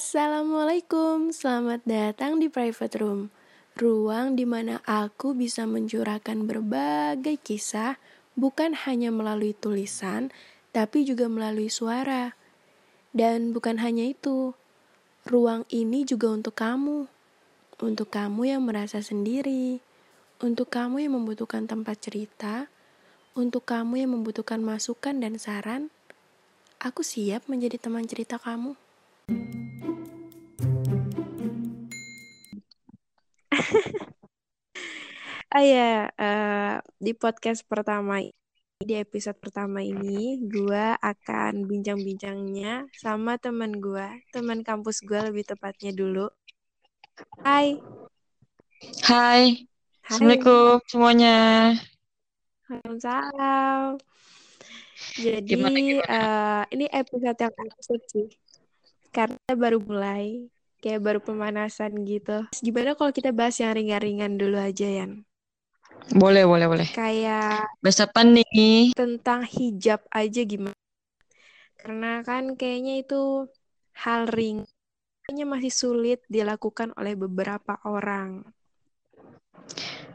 Assalamualaikum, selamat datang di private room. Ruang di mana aku bisa mencurahkan berbagai kisah, bukan hanya melalui tulisan, tapi juga melalui suara. Dan bukan hanya itu, ruang ini juga untuk kamu. Untuk kamu yang merasa sendiri, untuk kamu yang membutuhkan tempat cerita, untuk kamu yang membutuhkan masukan dan saran, aku siap menjadi teman cerita kamu. Ah ya, uh, di podcast pertama di episode pertama ini gue akan bincang-bincangnya sama teman gue, teman kampus gue lebih tepatnya dulu. Hai. Hai. Hai. Assalamualaikum semuanya. Waalaikumsalam. Jadi gimana, gimana? Uh, ini episode yang episode sih karena baru mulai kayak baru pemanasan gitu. Gimana kalau kita bahas yang ringan-ringan dulu aja Yan? Boleh, boleh, boleh. Kayak bahas apa nih? Tentang hijab aja gimana? Karena kan kayaknya itu hal ring kayaknya masih sulit dilakukan oleh beberapa orang.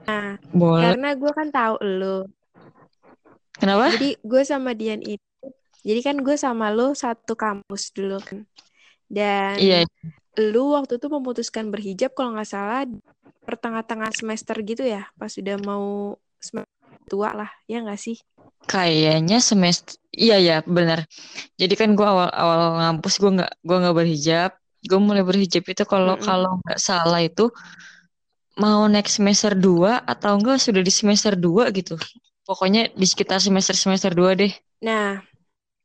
Nah, boleh. karena gue kan tahu lo. Kenapa? Jadi gue sama Dian itu, jadi kan gue sama lo satu kampus dulu kan. Dan iya. Lu waktu itu memutuskan berhijab kalau nggak salah pertengah-tengah semester gitu ya, pas sudah mau semester tua lah, ya nggak sih? Kayaknya semester, iya ya benar. Jadi kan gue awal-awal ngampus gue nggak gue nggak berhijab, gue mulai berhijab itu kalau mm -hmm. kalau nggak salah itu mau next semester 2 atau enggak sudah di semester 2 gitu. Pokoknya di sekitar semester semester 2 deh. Nah,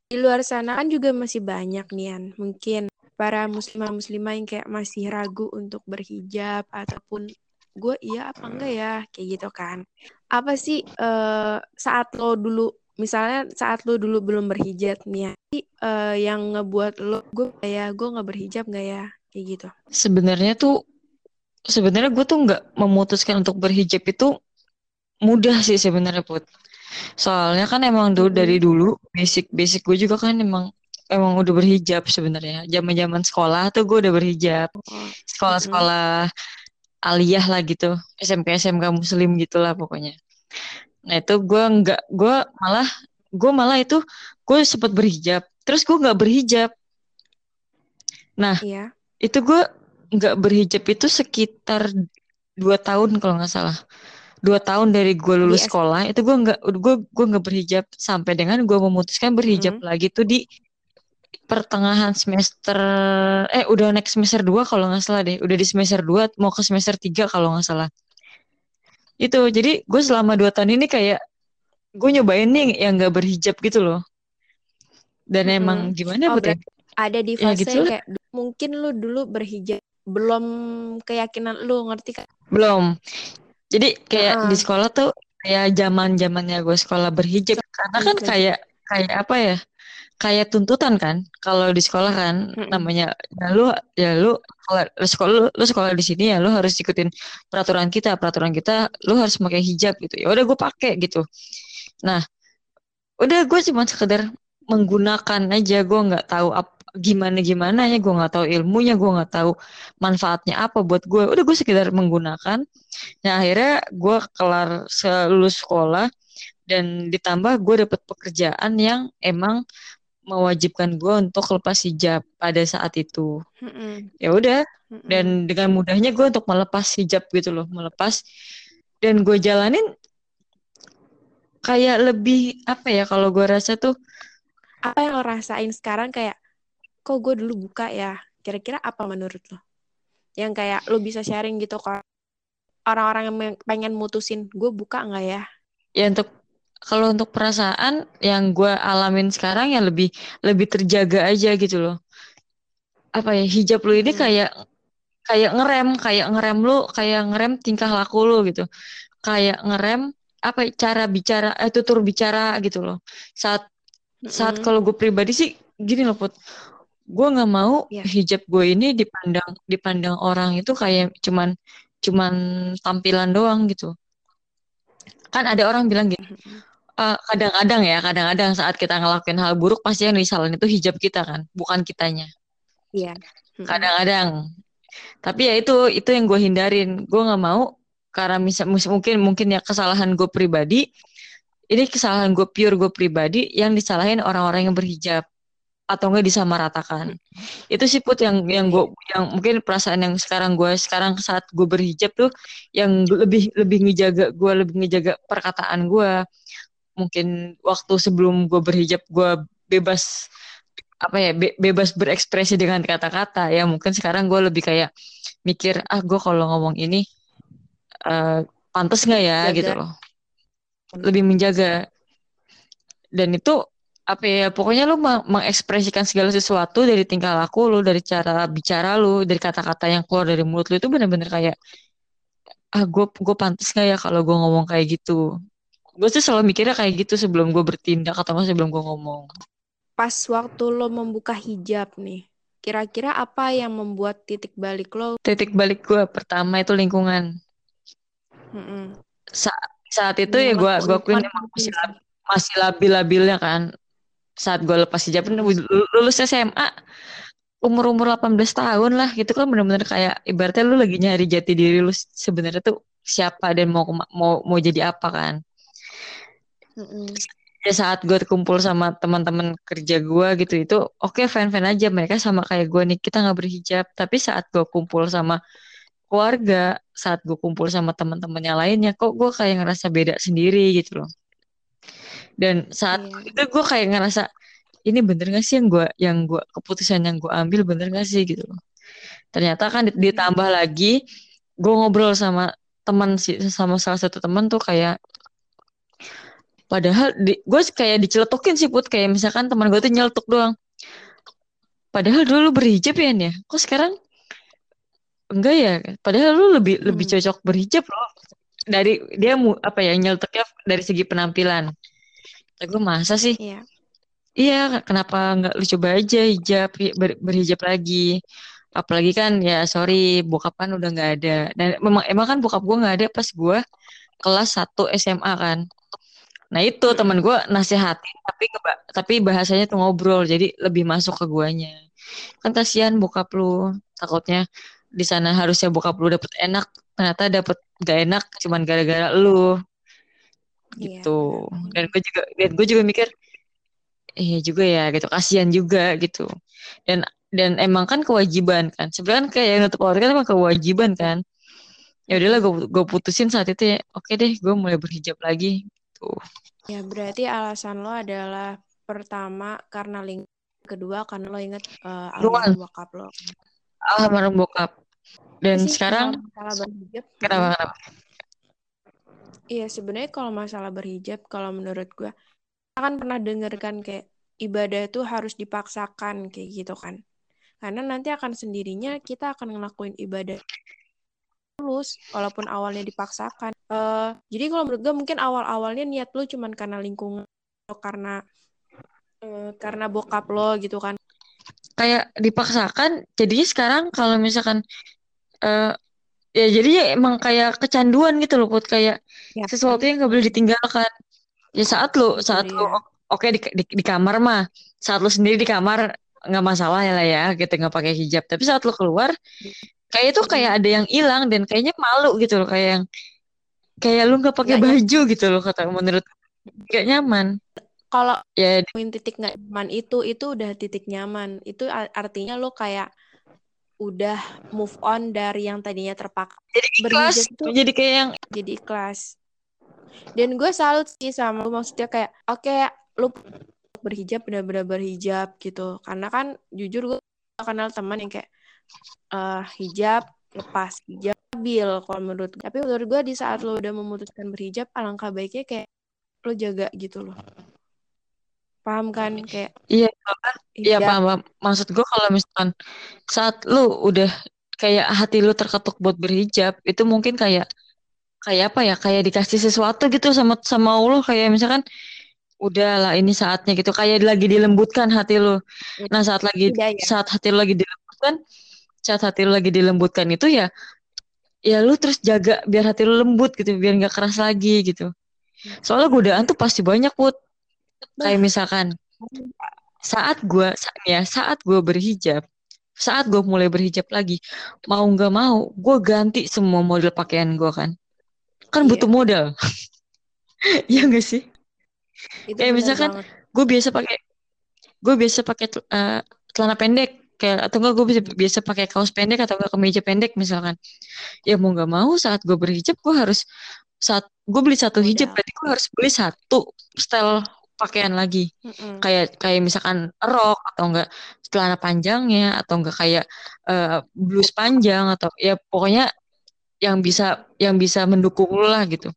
di luar sana kan juga masih banyak nih Mungkin para muslimah muslimah yang kayak masih ragu untuk berhijab ataupun gue iya apa enggak ya kayak gitu kan. Apa sih uh, saat lo dulu misalnya saat lo dulu belum berhijab nih ya uh, yang ngebuat lo gue ya gue nggak berhijab nggak ya? kayak gitu. Sebenarnya tuh sebenarnya gue tuh nggak memutuskan untuk berhijab itu mudah sih sebenarnya put. Soalnya kan emang dulu dari dulu basic basic gue juga kan emang emang udah berhijab sebenarnya. Zaman-zaman sekolah tuh gue udah berhijab. Oh, Sekolah-sekolah aliyah lah gitu, SMP SMK Muslim gitulah pokoknya. Nah itu gue nggak, gue malah, gue malah itu gue sempat berhijab. Terus gue nggak berhijab. Nah iya. itu gue nggak berhijab itu sekitar dua tahun kalau nggak salah dua tahun dari gue lulus sekolah itu gue nggak gue gue nggak berhijab sampai dengan gue memutuskan berhijab mm -hmm. lagi tuh di pertengahan semester eh udah next semester 2 kalau nggak salah deh. Udah di semester 2 mau ke semester 3 kalau nggak salah. Itu jadi gue selama dua tahun ini kayak gue nyobain nih yang nggak berhijab gitu loh. Dan hmm. emang gimana oh, ya? Ada di ya, fase ya, gitu kayak mungkin lu dulu berhijab belum keyakinan lu ngerti kan? Belum. Jadi kayak uh. di sekolah tuh kayak zaman zamannya gue sekolah berhijab karena kan kayak kayak apa ya? Kayak tuntutan kan kalau di sekolah kan mm-hmm. namanya ya lu ya lu kalau sekolah lu, lu sekolah di sini ya lu harus ikutin peraturan kita peraturan kita lu harus pakai hijab gitu. Ya udah gue pakai gitu. Nah udah gue cuma sekedar menggunakan aja gue nggak tahu apa gimana gimana ya gue nggak tahu ilmunya gue nggak tahu manfaatnya apa buat gue udah gue sekedar menggunakan. Nah akhirnya gue kelar lulus sekolah dan ditambah gue dapet pekerjaan yang emang mewajibkan gue untuk lepas hijab pada saat itu. Mm-mm. Ya udah, Mm-mm. dan dengan mudahnya gue untuk melepas hijab gitu loh, melepas dan gue jalanin kayak lebih apa ya kalau gue rasa tuh apa yang lo rasain sekarang kayak kok gue dulu buka ya kira-kira apa menurut lo yang kayak lo bisa sharing gitu kalau orang-orang yang pengen mutusin gue buka nggak ya ya untuk kalau untuk perasaan yang gue alamin sekarang ya lebih lebih terjaga aja gitu loh apa ya hijab lu ini hmm. kayak kayak ngerem kayak ngerem lu kayak ngerem tingkah laku lu gitu kayak ngerem apa cara bicara eh tutur bicara gitu loh saat saat hmm. kalau gue pribadi sih gini loh put gue nggak mau yeah. hijab gue ini dipandang dipandang orang itu kayak cuman cuman tampilan doang gitu kan ada orang bilang gitu kadang eh, kadang-kadang ya, kadang-kadang saat kita ngelakuin hal buruk pasti yang disalahin itu hijab kita kan, bukan kitanya. Iya. kadang-kadang. Tapi ya itu itu yang gue hindarin. Gue nggak mau karena misal mungkin mungkin ya kesalahan gue pribadi ini kesalahan gue pure gue pribadi yang disalahin orang-orang yang berhijab atau enggak disamaratakan. Itu sih put yang yang gue yang mungkin perasaan yang sekarang gue sekarang saat gue berhijab tuh yang lebih lebih ngejaga gue lebih ngejaga perkataan gue mungkin waktu sebelum gue berhijab gue bebas apa ya be, bebas berekspresi dengan kata-kata. Ya mungkin sekarang gue lebih kayak mikir ah gue kalau ngomong ini uh, pantas nggak ya? Jaga. gitu loh. Lebih menjaga. Dan itu apa ya pokoknya lu mengekspresikan segala sesuatu dari tingkah laku lu dari cara bicara lu dari kata-kata yang keluar dari mulut lu itu bener-bener kayak ah gue gue pantas gak ya kalau gue ngomong kayak gitu gue tuh selalu mikirnya kayak gitu sebelum gue bertindak atau sebelum gue ngomong. Pas waktu lo membuka hijab nih kira-kira apa yang membuat titik balik lo? Titik balik gue pertama itu lingkungan. Mm -mm. Sa saat itu ya gue gue akuin masih masih labil-labilnya kan. Saat gue lepas hijab lulus SMA umur umur 18 tahun lah. Gitu kan bener-bener kayak ibaratnya lu lagi nyari jati diri lu sebenarnya tuh siapa dan mau mau mau jadi apa kan mm-hmm. ya saat gue kumpul sama teman-teman kerja gue gitu itu oke okay, fan fan aja. Mereka sama kayak gue nih kita nggak berhijab. Tapi saat gue kumpul sama keluarga saat gue kumpul sama teman-teman yang lainnya kok gue kayak ngerasa beda sendiri gitu loh. Dan saat yeah. itu gue kayak ngerasa ini bener gak sih yang gue yang gue keputusan yang gue ambil bener gak sih? gitu ternyata kan ditambah lagi gue ngobrol sama teman sih sama salah satu teman tuh kayak padahal di, gue kayak diceletukin sih put. Kayak misalkan teman gue tuh nyeletuk doang. Padahal dulu berhijab ya nih kok sekarang? Enggak ya? Padahal lu lebih hmm. lebih cocok berhijab loh. Dari dia mu apa ya nyeletuknya dari segi penampilan. Gue masa sih? Iya. Iya kenapa nggak lu coba aja hijab ber, berhijab lagi? Apalagi kan ya sorry bokap kan udah nggak ada. Dan memang emang kan bokap gue nggak ada pas gue kelas 1 SMA kan nah itu hmm. teman gue nasihatin tapi tapi bahasanya tuh ngobrol jadi lebih masuk ke guanya. Kan kasihan bokap lu takutnya di sana harusnya bokap lu dapet enak ternyata dapet gak enak cuman gara-gara lu. Iya, gitu. iya, dan gue juga dan gue juga mikir iya juga ya gitu. Kasihan juga gitu. Dan dan emang kan kewajiban kan. Sebenarnya kan kayak nutup aurat kan emang kewajiban kan. Ya udahlah gue gue putusin saat itu ya. Oke deh gue mulai berhijab lagi tuh ya berarti alasan lo adalah pertama karena link kedua karena lo inget uh, almarhum bokap lo. Almarhum bokap. Dan sekarang kenapa kenapa? Iya, sebenarnya kalau masalah berhijab, kalau menurut gue, kita kan pernah denger kan kayak ibadah itu harus dipaksakan kayak gitu kan. Karena nanti akan sendirinya kita akan ngelakuin ibadah terus, walaupun awalnya dipaksakan. Uh, jadi kalau menurut gue mungkin awal-awalnya niat lu cuman karena lingkungan atau karena uh, karena bokap lo gitu kan. Kayak dipaksakan, jadinya sekarang kalau misalkan uh, ya jadi ya emang kayak kecanduan gitu loh buat kayak ya. sesuatu yang gak boleh ditinggalkan ya saat lo saat lo oke okay, di, di, di kamar mah saat lo sendiri di kamar nggak masalah ya lah ya gitu nggak pakai hijab tapi saat lo keluar kayak itu kayak ada yang hilang dan kayaknya malu gitu loh kayak yang kayak lu nggak pakai baju gitu loh kata menurut gak nyaman. Kalau ya titik nggak nyaman itu itu udah titik nyaman. Itu artinya lo kayak udah move on dari yang tadinya terpakai jadi ikhlas itu jadi kayak yang jadi ikhlas. Dan gue salut sih sama lu maksudnya kayak oke okay, lu berhijab benar-benar berhijab gitu. Karena kan jujur gue kenal teman yang kayak uh, hijab lepas hijab stabil kalau menurut gue. tapi menurut gue di saat lo udah memutuskan berhijab alangkah baiknya kayak lo jaga gitu loh. Paham kan? Kayak iya iya paham, paham. Maksud gue kalau misalkan saat lu udah kayak hati lu terketuk buat berhijab itu mungkin kayak kayak apa ya? Kayak dikasih sesuatu gitu sama sama Allah. Kayak misalkan udahlah ini saatnya gitu. Kayak lagi dilembutkan hati lu nah saat lagi ya, ya. saat hati lu lagi dilembutkan saat hati lu lagi dilembutkan itu ya ya lu terus jaga biar hati lu lembut gitu biar nggak keras lagi gitu. Soalnya godaan tuh pasti banyak put. Kayak misalkan saat gue ya saat gue berhijab saat gue mulai berhijab lagi mau nggak mau gue ganti semua model pakaian gue kan. Kan Iya. butuh modal Iya gak sih? Itu kayak misalkan gue biasa pakai gue biasa pakai eh, celana pendek kayak atau enggak gue bisa biasa pakai kaos pendek atau enggak kemeja pendek misalkan ya mau nggak mau saat gue berhijab gue harus saat gue beli satu hijab berarti gue harus beli satu style pakaian lagi Mm-mm. kayak kayak misalkan rok atau enggak celana panjangnya atau enggak kayak eh, blus panjang atau ya pokoknya yang bisa yang bisa mendukung lu lah gitu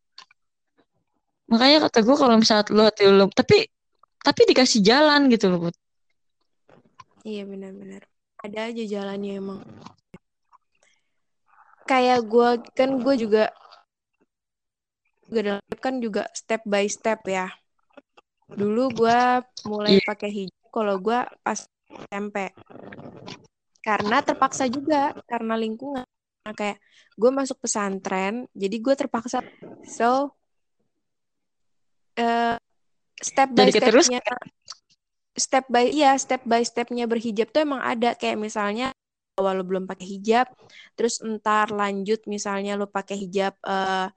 makanya kata gue kalau misalnya lu hati lu tapi tapi dikasih jalan gitu loh. Iya benar-benar. Ada aja jalannya emang. Kayak gue kan gue juga juga dalam kan juga step by step ya. Dulu gue mulai Iya. pakai hijab kalau gue pas SMP. Karena terpaksa juga karena lingkungan. Nah, kayak gue masuk pesantren, jadi gue terpaksa. So eh, step by stepnya step by iya step by stepnya berhijab tuh emang ada. Kayak misalnya awal lo belum pakai hijab terus entar lanjut misalnya lo pakai hijab eh,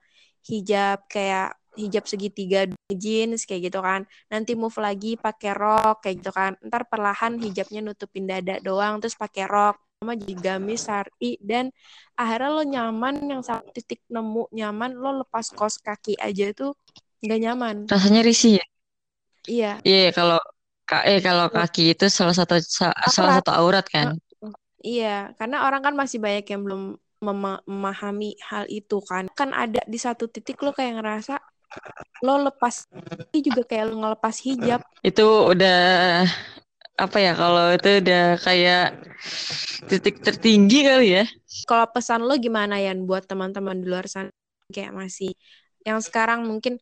hijab kayak hijab segitiga jeans kayak gitu kan. Nanti move lagi pakai rok kayak gitu kan. Ntar perlahan hijabnya nutupin dada doang terus pakai rok. Sama jadi gamis sari dan akhirnya lo nyaman yang satu titik nemu nyaman lo lepas kos kaki aja tuh nggak nyaman. Rasanya risih ya? Iya. Iya kalau ka- eh kalau kaki itu salah satu sa- salah Aurat. satu aurat kan Iya, karena orang kan masih banyak yang belum mema- memahami hal itu kan. Kan ada di satu titik lo kayak ngerasa lo lepas ini juga kayak lo ngelepas hijab. itu udah apa ya kalau itu udah kayak titik tertinggi kali ya Kalau pesan lo gimana ya buat teman-teman di luar sana kayak masih yang sekarang mungkin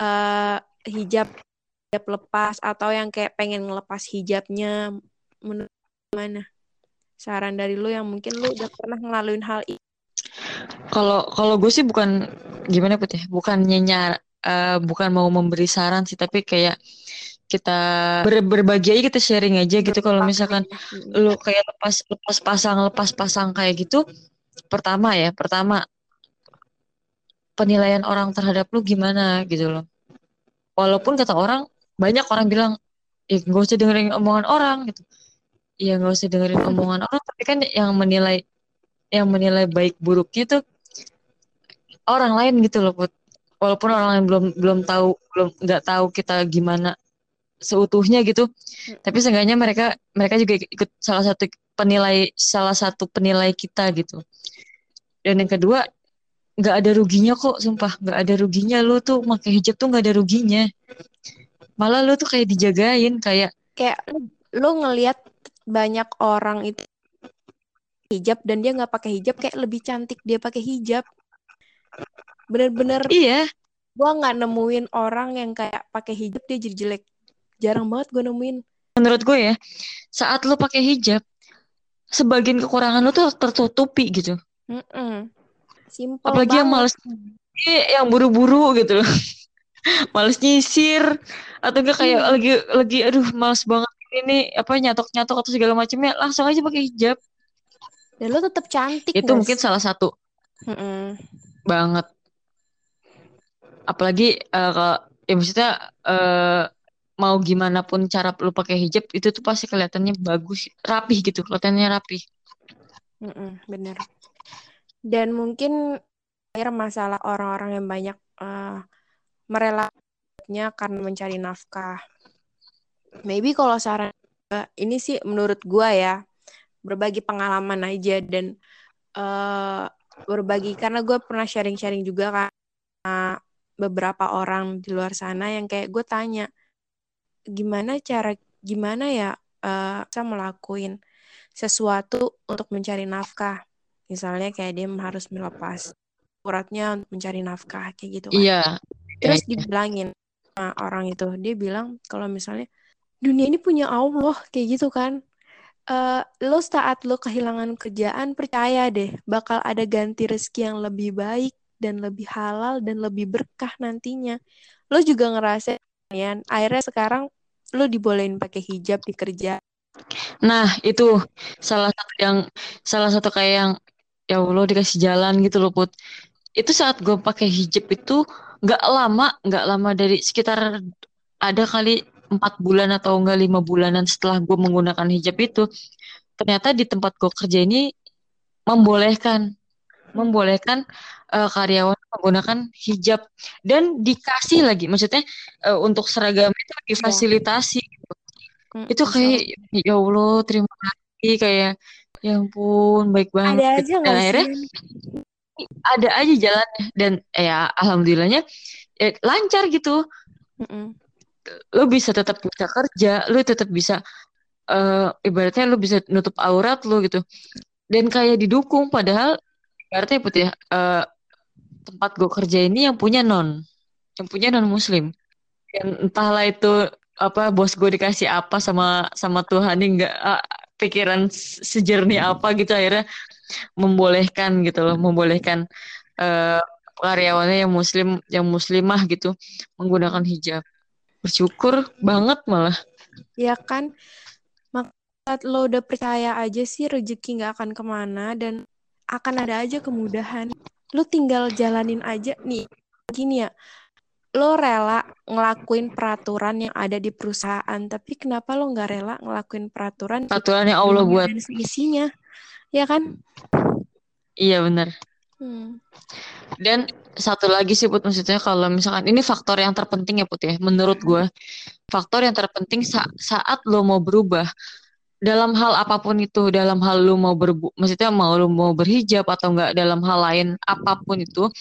eh, hijab hijab lepas atau yang kayak pengen ngelepas hijabnya menurut lo gimana? Saran dari lo yang mungkin lo udah pernah ngelaluin hal itu. Kalau kalau gue sih bukan gimana put ya, bukan nyar, eh, bukan mau memberi saran sih, tapi kayak kita ber- berbagi aja kita sharing aja gitu. Kalau misalkan lu kayak lepas lepas pasang lepas pasang kayak gitu, pertama ya, pertama penilaian orang terhadap lu gimana gitu loh. Walaupun kata orang banyak orang bilang, ya gak usah dengerin omongan orang gitu. Ya nggak usah dengerin omongan orang, tapi kan yang menilai yang menilai baik buruknya tuh orang lain gitu loh Put. Walaupun orang lain belum belum tahu belum nggak tahu kita gimana seutuhnya gitu, tapi seenggaknya mereka mereka juga ikut salah satu penilai salah satu penilai kita gitu. Dan yang kedua nggak ada ruginya kok, sumpah nggak ada ruginya lu tuh pakai hijab tuh nggak ada ruginya. Malah lu tuh kayak dijagain kayak kayak lu- ngelihat banyak orang itu hijab dan dia nggak pakai hijab kayak lebih cantik dia pakai hijab bener-bener iya gua nggak nemuin orang yang kayak pakai hijab dia jadi jelek jarang banget gue nemuin menurut gue ya saat lu pakai hijab sebagian kekurangan lu tuh tertutupi gitu. Mm-mm. Simple Apalagi yang banget. males eh, yang buru-buru gitu loh. Males nyisir atau enggak kayak Iya. lagi lagi aduh males banget ini apa nyatok-nyatok atau segala macamnya langsung aja pakai hijab. dan lu tetap cantik Itu nggak mungkin salah satu Mm-mm. banget. Apalagi eh, kalau ya maksudnya eh, mau gimana pun cara lu pakai hijab itu tuh pasti kelihatannya bagus, rapih gitu, kelihatannya rapih. Mm-mm, bener dan mungkin akhir masalah orang-orang yang banyak eh, merelakannya karena mencari nafkah. Maybe kalau saran ini sih menurut gua ya berbagi pengalaman aja dan eh, berbagi karena gue pernah sharing-sharing juga kan beberapa orang di luar sana yang kayak gue tanya gimana cara gimana ya eh, bisa melakuin sesuatu untuk mencari nafkah? Misalnya kayak dia harus melepas uratnya untuk mencari nafkah kayak gitu kan. Iya. Terus iya. dibilangin sama orang itu dia bilang kalau misalnya dunia ini punya Allah kayak gitu kan Eh, lo saat lo kehilangan kerjaan percaya deh bakal ada ganti rezeki yang lebih baik dan lebih halal dan lebih berkah nantinya lo juga ngerasain ya akhirnya sekarang lo dibolehin pakai hijab di kerja Nah, itu salah satu yang salah satu kayak yang ya Allah dikasih jalan gitu loh Put. Itu saat gue pakai hijab itu nggak lama, nggak lama dari sekitar ada kali empat bulan atau enggak lima bulanan setelah gue menggunakan hijab itu, ternyata di tempat gue kerja ini membolehkan membolehkan uh, karyawan menggunakan hijab dan dikasih lagi, maksudnya uh, untuk seragam itu Iya. difasilitasi. gitu. Mm, Itu kayak ya Allah terima kasih kayak ya ampun baik banget. Ada aja Dan nggak akhirnya sih? Ada aja jalannya dan ya alhamdulillahnya ya, lancar gitu. Mm-mm. Lo bisa tetap bisa kerja, lo tetap bisa eh ibaratnya lo bisa nutup aurat lo gitu. Dan kayak didukung padahal ibaratnya put ya eh, tempat gue kerja ini yang punya non, yang punya non muslim. Dan entahlah itu apa bos gue dikasih apa sama sama Tuhan ini nggak ah, pikiran s- sejernih apa gitu akhirnya membolehkan gitu loh, membolehkan eh, karyawannya yang muslim, yang muslimah gitu menggunakan hijab. Bersyukur banget malah. Ya kan? Saat lo udah percaya aja sih rezeki nggak akan ke mana dan akan ada aja kemudahan. Lo tinggal jalanin aja nih. Gini ya, lo rela ngelakuin peraturan yang ada di perusahaan, tapi kenapa lo nggak rela ngelakuin peraturan Peraturan yang Allah buat. dan seisinya? Ya kan? Iya benar. Hmm. Dan satu lagi sih Put, maksudnya kalau misalkan ini faktor yang terpenting ya Put ya, menurut gue faktor yang terpenting sa- saat lo mau berubah dalam hal apa pun itu, dalam hal lo mau berbu, maksudnya mau lo mau berhijab atau enggak dalam hal lain apa pun itu,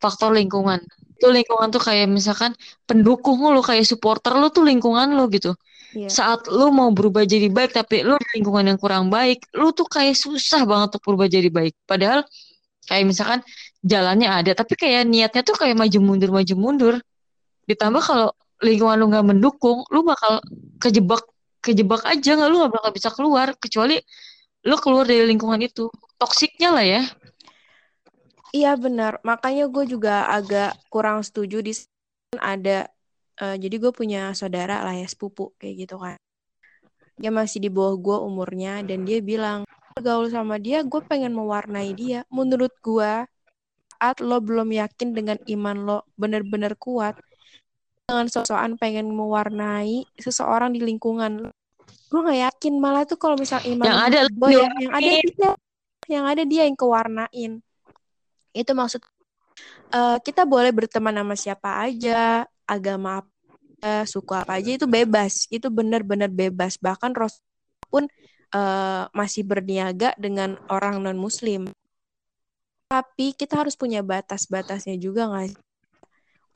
faktor lingkungan. Itu lingkungan tuh kayak misalkan pendukung lo, kayak supporter lo tuh lingkungan lo gitu. Iya. Saat lo mau berubah jadi baik tapi lo di lingkungan yang kurang baik, lo tuh kayak susah banget untuk berubah jadi baik. Padahal kayak misalkan jalannya ada tapi kayak niatnya tuh kayak maju mundur maju mundur. Ditambah kalau lingkungan lu nggak mendukung lu bakal kejebak kejebak aja nggak? Lu nggak bakal bisa keluar kecuali lu keluar dari lingkungan itu. Toksiknya lah ya. Iya benar, makanya gue juga agak kurang setuju di ada eh, jadi gue punya saudara lah ya sepupu kayak gitu kan. Dia masih di bawah gue umurnya dan dia bilang bergaul sama dia gue pengen mewarnai dia. Menurut gue saat lo belum yakin dengan iman lo bener-bener kuat dengan sosokan pengen mewarnai seseorang di lingkungan. Gue nggak yakin malah tuh kalau misal iman yang ada gue ya, yang ada dia, yang ada dia yang kewarnain. Itu maksud eh, kita boleh berteman sama siapa aja, agama apa, aja, suku apa aja itu bebas, itu benar-benar bebas. Bahkan Rasul pun eh, masih berniaga dengan orang non Muslim. Tapi kita harus punya batas-batasnya juga nggak?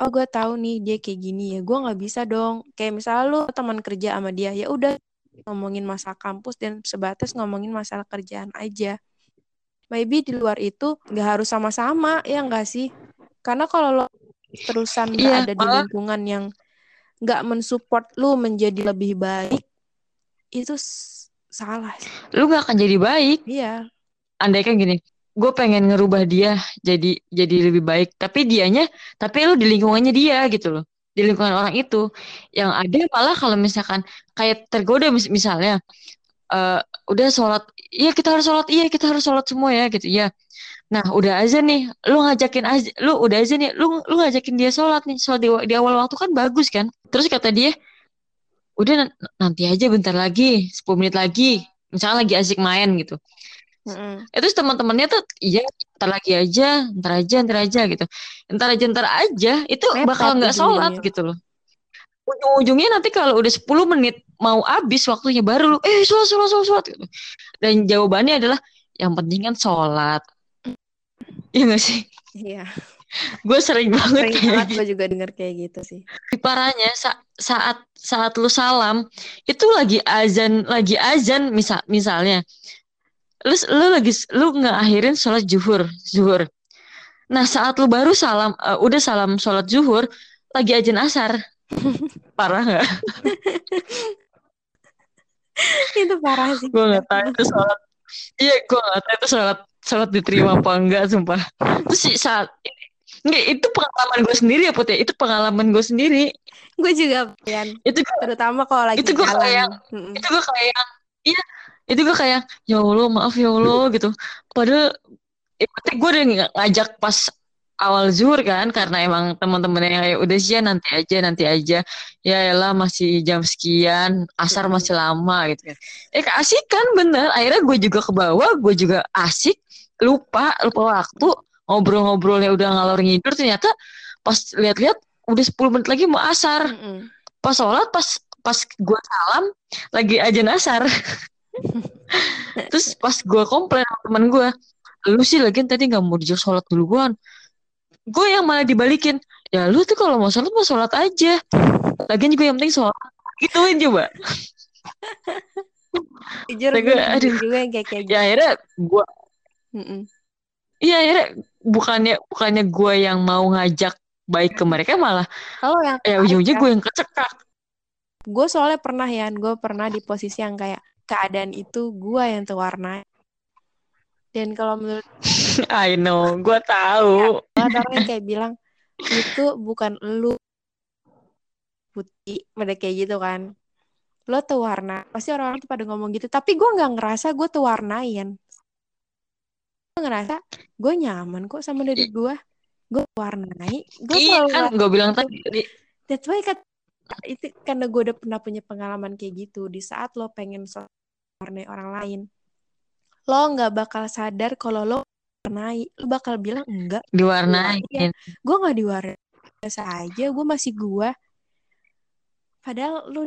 Oh gue tahu nih dia kayak gini ya, gue nggak bisa dong. Kayak misalnya lu teman kerja sama dia, ya udah ngomongin masalah kampus dan sebatas ngomongin masalah kerjaan aja. Maybe di luar itu nggak harus sama-sama ya nggak sih? Karena kalau lo terusan Iya, ada di lingkungan yang nggak mensupport lu menjadi lebih baik, itu salah lu nggak akan jadi baik. Iya, andai kan gini gue pengen ngerubah dia jadi jadi lebih baik tapi dianya tapi lu di lingkungannya dia gitu loh. Di lingkungan orang itu. Yang ada malah kalau misalkan kayak tergoda mis- misalnya eh udah sholat iya kita harus sholat. Iya kita harus sholat semua ya gitu. Ya nah udah aja nih. Lu ngajakin aja lu udah aja nih lu lu ngajakin dia sholat nih. Sholat di, di awal waktu kan bagus kan? Terus kata dia udah nan- nanti aja bentar lagi 10 menit lagi. Misalnya lagi asik main gitu. Mm-mm. itu teman-temannya tuh iya ntar lagi aja ntar aja ntar aja gitu. Ntar aja ntar aja itu bakal nggak sholat ujung-ujungnya. gitu loh ujung-ujungnya nanti kalau udah 10 menit mau habis waktunya baru lu eh sholat sholat sholat, sholat gitu. dan jawabannya adalah yang penting kan sholat. Iya gak sih? Iya, gue sering banget sering kayak banget gitu. gue juga denger kayak gitu sih. parahnya sa- saat saat lu salam itu lagi azan lagi azan misal misalnya lu lu lagi lu ngakhirin sholat zuhur zuhur. Nah saat lu baru salam eh, udah salam sholat zuhur lagi azan asar parah nggak itu parah sih. gue nggak tahu itu sholat iya gue nggak tahu itu sholat sholat diterima apa enggak sumpah terus si saat Nggak, itu pengalaman gue sendiri ya Put ya. Itu pengalaman gue sendiri. Gue juga, Pian. Itu gue Terutama kalau lagi Itu gua jalan. kayak- Mm-mm. itu gue kayak iya itu gue kayak ya Allah maaf ya Allah gitu padahal eh, gue udah ngajak pas awal zuhur kan karena emang teman-teman yang kayak udah sih nanti aja nanti aja. Ya elah masih jam sekian asar masih lama gitu kan. Eh asik kan bener. Akhirnya gue juga ke bawah gue juga asik lupa lupa waktu ngobrol-ngobrolnya udah ngalor ngidur ternyata pas lihat-lihat udah 10 menit lagi mau asar. Mm pas sholat pas pas gue salam lagi aja nasar terus pas gue komplain sama temen gue lu sih lagi tadi nggak mau dijak sholat duluan gue yang malah dibalikin. Ya lu tuh kalau mau sholat mau sholat aja. Lagian juga yang penting sholat. Gituin coba. Jujur gue aduh. juga yang kayak kayak ya akhirnya gue iya akhirnya bukannya bukannya gue yang mau ngajak baik ke mereka malah Kalau yang ya ujung-ujungnya gue yang kecekak. Gue soalnya pernah ya, gue pernah di posisi yang kayak keadaan itu gue yang terwarnai. Dan kalau menurut I know gue tahu ada orang yang kayak bilang itu bukan lu putih, mereka kayak gitu kan. Lo terwarna, pasti orang-orang tuh pada ngomong gitu. Tapi gue nggak ngerasa gue terwarnain. Gue ngerasa gue nyaman kok sama diri gue. Gue warnai, gue iya kan gue bilang tadi That's why kan itu karena gue udah pernah punya pengalaman kayak gitu di saat lo pengen warnai orang lain lo nggak bakal sadar kalau lo warnai lo bakal bilang enggak. Diwarnain Iya. gue nggak diwarnai. Biasa aja gue masih gue padahal lo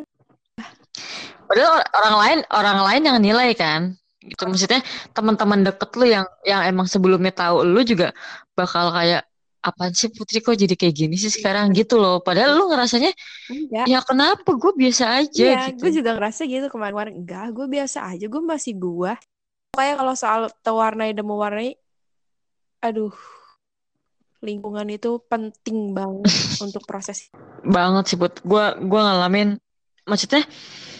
Padahal or- orang lain orang lain yang nilai kan. Gitu maksudnya teman-teman deket lu yang yang emang sebelumnya tahu lu juga bakal kayak apaan sih Putri kok jadi kayak gini sih sekarang? Gitu loh. Padahal lu ngerasanya enggak. Ya kenapa? Gue biasa aja iya gitu. gue juga ngerasa gitu kemarin-kemarin. Enggak gue biasa aja. Gue masih gue kayak kalau soal terwarnai dan mewarnai aduh lingkungan itu penting banget untuk proses Banget sih Put. Gua gua ngalamin maksudnya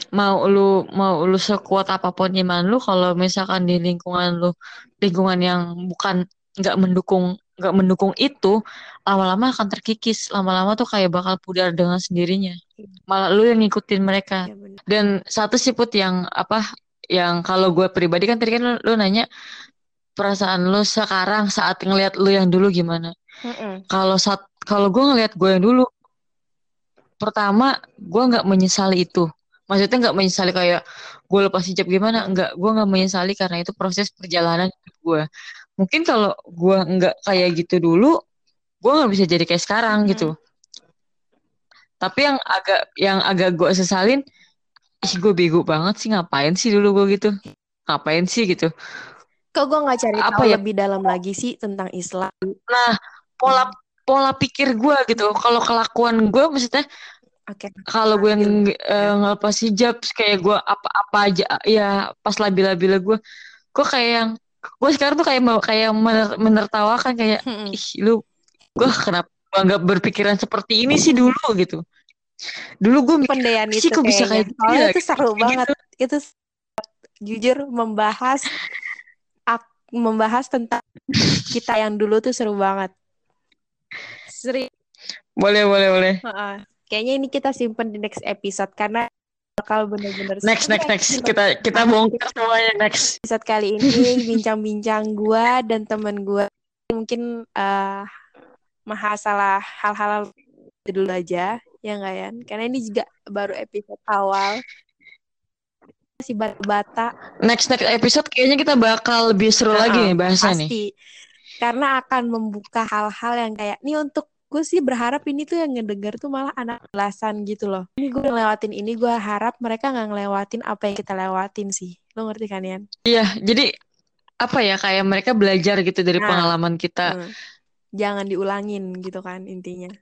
mau lu mau lu sekuat apa pun iman lu kalau misalkan di lingkungan lu lingkungan yang bukan nggak mendukung nggak mendukung itu lama-lama akan terkikis lama-lama tuh kayak bakal pudar dengan sendirinya malah lu yang ngikutin mereka ya bener. dan satu sih Put yang apa yang kalau gue pribadi kan tadi kan lu, lu nanya perasaan lu sekarang saat ngelihat lu yang dulu gimana? Kalau saat kalau gue ngelihat gue yang dulu pertama gue nggak menyesali itu. Maksudnya nggak menyesali kayak gue lepas hijab gimana? Nggak gue nggak menyesali karena itu proses perjalanan gue mungkin kalau gue nggak kayak gitu dulu gue nggak bisa jadi kayak sekarang Hmm. gitu. Tapi yang agak yang agak gue sesalin ih gue bego banget sih ngapain sih dulu gue gitu? Ngapain sih gitu Kok gue nggak cari Apa tahu ya? lebih dalam lagi sih tentang Islam? nah pola pola pikir gue gitu kalau kelakuan gue maksudnya Oke. kalau gue yang Labil. eh, ngelepas hijab kayak gue apa-apa aja ya pas labil-labil gue gue kayak yang gue sekarang tuh kayak mau kayak mener- menertawakan kayak Mm-mm. ih lu gue kenapa nggak berpikiran seperti ini sih dulu gitu dulu gue Pendean sih itu kok bisa kayak gitu Soalnya ya? itu seru Kayak banget. Itu jujur membahas membahas tentang kita yang dulu tuh seru banget. Seri. boleh boleh boleh Heeh. Kayaknya ini kita simpen di next episode karena bakal bener-bener next next next episode. kita kita bongkar semuanya next episode kali ini bincang-bincang gua dan temen gua mungkin eh masalah hal-hal dulu aja ya nggak ya karena ini juga baru episode awal masih bata-bata next next episode kayaknya kita bakal lebih seru lagi Nah, nih bahasa nih pasti karena akan membuka hal-hal yang kayak nih untuk gue sih berharap ini tuh yang ngedenger tuh malah anak belasan gitu loh ini gue ngelewatin ini gue harap mereka nggak ngelewatin apa yang kita lewatin sih lo ngerti kan Yan? iya jadi apa ya kayak mereka belajar gitu dari Nah. pengalaman kita Hmm. jangan diulangin gitu kan intinya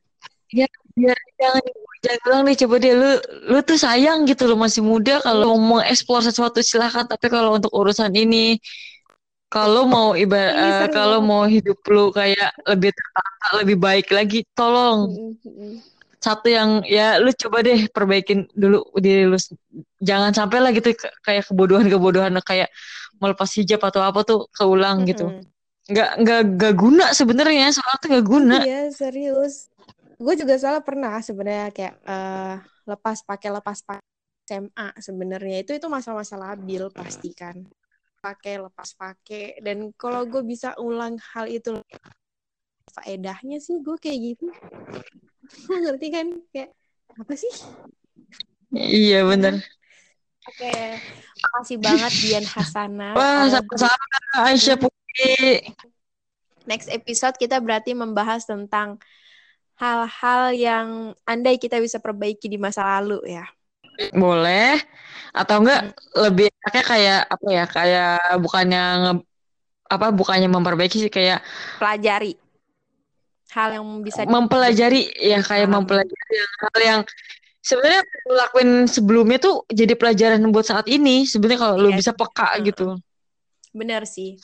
Ya, biar jangan jangan bilang nih coba deh lu lu tuh sayang gitu lu masih muda kalau mau explore sesuatu silakan tapi kalau untuk urusan ini kalau mau ibarat Ini seru kalau mau hidup lu kayak lebih tertata lebih baik lagi tolong Mm, mm, mm. satu yang ya lu coba deh perbaikin dulu diri lu jangan sampai lah gitu kayak kebodohan-kebodohan kayak melepas hijab atau apa tuh keulang gitu Mm-mm. nggak nggak nggak guna sebenarnya soalnya tuh nggak guna Iya serius. Gue juga salah pernah sebenarnya kayak eh, lepas pakai lepas pakai SMA sebenarnya. Itu itu masa-masa labil pasti kan. Pakai lepas pakai. Dan kalau gue bisa ulang hal itu faedahnya sih gue kayak gitu. Lo ngerti kan? Kayak apa sih? Iya bener. oke makasih banget Dian Hasana Wah Eh, sama-sama Aisyah Putri. next episode kita berarti membahas tentang hal-hal yang andai kita bisa perbaiki di masa lalu ya Boleh. Atau enggak lebih enaknya kayak apa ya? Kayak bukannya nge- apa bukannya memperbaiki sih kayak pelajari hal yang bisa mempelajari ya kayak Paham. mempelajari yang hal yang sebenarnya lakuin sebelumnya tuh jadi pelajaran buat saat ini. Sebenarnya kalau lu Iya. bisa peka Heeh. gitu. Bener sih.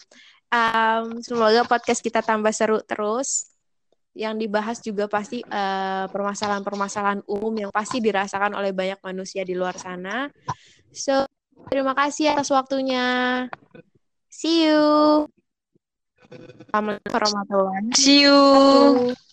Em, semoga podcast kita tambah seru terus. Yang dibahas juga pasti eh, permasalahan-permasalahan umum yang pasti dirasakan oleh banyak manusia di luar sana. So, terima kasih atas waktunya. See you. Assalamualaikum warahmatullahi See you. wabarakatuh.